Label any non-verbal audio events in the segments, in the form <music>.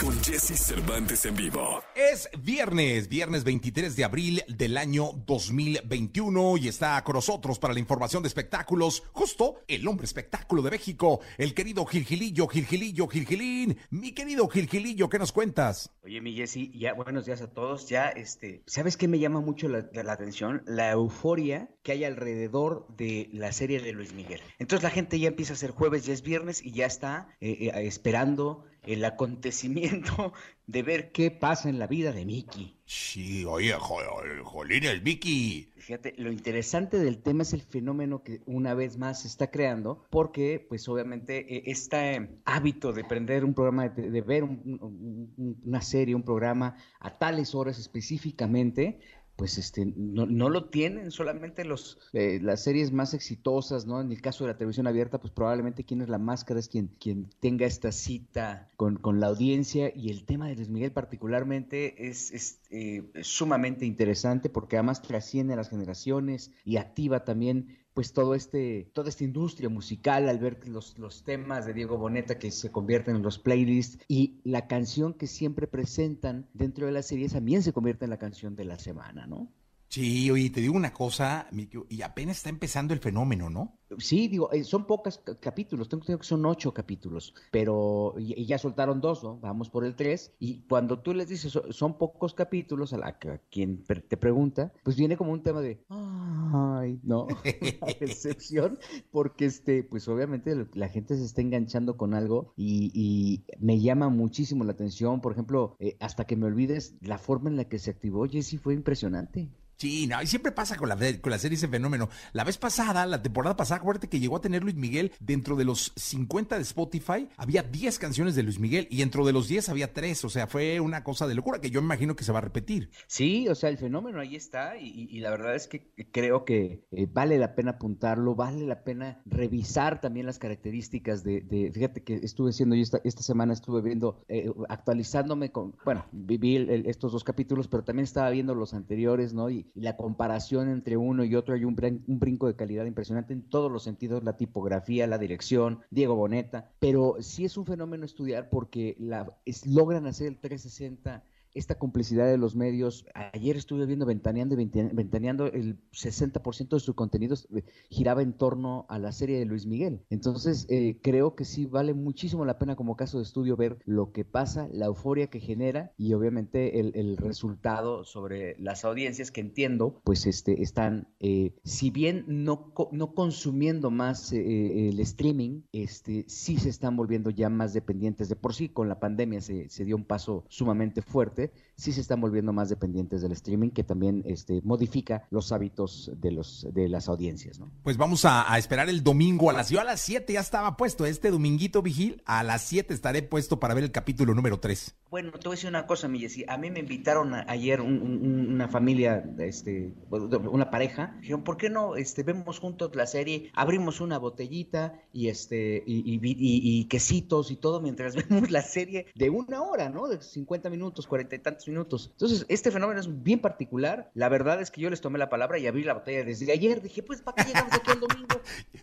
con Jesse Cervantes en vivo. Es viernes, viernes 23 de abril del año 2021 y está con nosotros para la información de espectáculos, justo el hombre espectáculo de México, el querido Gilgilillo, Gilgilillo, Gilgilín. Mi querido Gilgilillo, ¿qué nos cuentas? Oye, mi Jessy, ya buenos días a todos. Ya, este, ¿sabes qué me llama mucho la, la atención? La euforia que hay alrededor de la serie de Luis Miguel. Entonces la gente ya empieza a ser jueves, ya es viernes y ya está eh, eh, esperando el acontecimiento <laughs> de ver qué pasa en la vida de Mickey. Sí, oye, jo- Jolín, el Vicky. Fíjate, lo interesante del tema es el fenómeno que una vez más se está creando, porque pues obviamente eh, este hábito de prender un programa, de, de ver un- una serie, un programa a tales horas específicamente, pues este no, no lo tienen solamente los eh, las series más exitosas, ¿no? En el caso de la televisión abierta, pues probablemente quien es la máscara es quien, quien tenga esta cita con, con la audiencia y el tema de Luis Miguel particularmente es, es, eh, sumamente interesante porque además trasciende a las generaciones y activa también pues todo este, toda esta industria musical al ver los, los temas de Diego Boneta que se convierten en los playlists y la canción que siempre presentan dentro de la serie también se convierte en la canción de la semana, ¿no? Sí, oye, te digo una cosa, y apenas está empezando el fenómeno, ¿no? Sí, digo, eh, son pocos ca- capítulos, tengo entendido que son ocho capítulos, pero y, ya soltaron dos, ¿no? Vamos por el tres, y cuando tú les dices "So- son pocos capítulos, a, la, a quien te pregunta, pues viene como un tema de, ay, no, <laughs> una decepción, porque este, pues obviamente la gente se está enganchando con algo y, y me llama muchísimo la atención, por ejemplo, eh, hasta que me olvides, la forma en la que se activó Jesse fue impresionante. Sí, no, y siempre pasa con la, con la serie ese fenómeno. La vez pasada, la temporada pasada, acuérdate que llegó a tener Luis Miguel dentro de los 50 de Spotify, había 10 canciones de Luis Miguel y dentro de los 10 había 3, o sea, fue una cosa de locura que yo me imagino que se va a repetir. Sí, o sea, el fenómeno ahí está y, y- la verdad es que creo que eh, vale la pena apuntarlo, vale la pena revisar también las características de, de- fíjate que estuve haciendo yo esta, esta semana, estuve viendo, eh, actualizándome con, bueno, viví el- estos dos capítulos, pero también estaba viendo los anteriores, ¿no? Y la comparación entre uno y otro, hay un, un brinco de calidad impresionante en todos los sentidos, la tipografía, la dirección, Diego Boneta, pero sí es un fenómeno estudiar porque la, logran hacer el 360 esta complicidad de los medios. Ayer estuve viendo Ventaneando y Ventaneando, el 60% de su contenido eh, giraba en torno a la serie de Luis Miguel. Entonces, eh, creo que sí vale muchísimo la pena como caso de estudio ver lo que pasa, la euforia que genera y obviamente el, el resultado sobre las audiencias que entiendo, pues este, están, eh, si bien no, no consumiendo más eh, el streaming, este, sí se están volviendo ya más dependientes de por sí. Con la pandemia se, se dio un paso sumamente fuerte, sí se están volviendo más dependientes del streaming, que también este, modifica los hábitos de, los, de las audiencias, ¿no? Pues vamos a, a esperar el domingo a las, yo a las 7 ya estaba puesto, este dominguito vigil, a las 7 estaré puesto para ver el capítulo número 3. Bueno, te voy a decir una cosa, mi Jessy. A mí me invitaron a- ayer un- un- una familia, este, una pareja. Dijeron, ¿por qué no este, vemos juntos la serie? Abrimos una botellita y este y, y vi- y- y quesitos y todo mientras <laughs> vemos la serie de una hora, ¿no? De 50 minutos, 40 y tantos minutos. Entonces, este fenómeno es bien particular. La verdad es que yo les tomé la palabra y abrí la botella desde ayer. Dije, pues, ¿para qué llegamos aquí el domingo?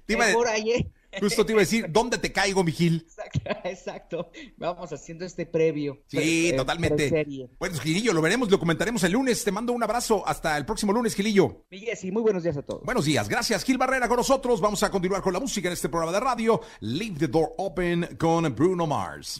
Mejor ayer. Justo te iba a decir, ¿dónde te caigo, Vigil? Exacto, <laughs> exacto. Vamos haciendo este previo. Sí, pre- eh, totalmente. Bueno, Gilillo, lo veremos, lo comentaremos el lunes. Te mando un abrazo. Hasta el próximo lunes, Gilillo. Mi Jessy, muy buenos días a todos. Buenos días, gracias Gil Barrera con nosotros. Vamos a continuar con la música en este programa de radio. Leave the Door Open con Bruno Mars.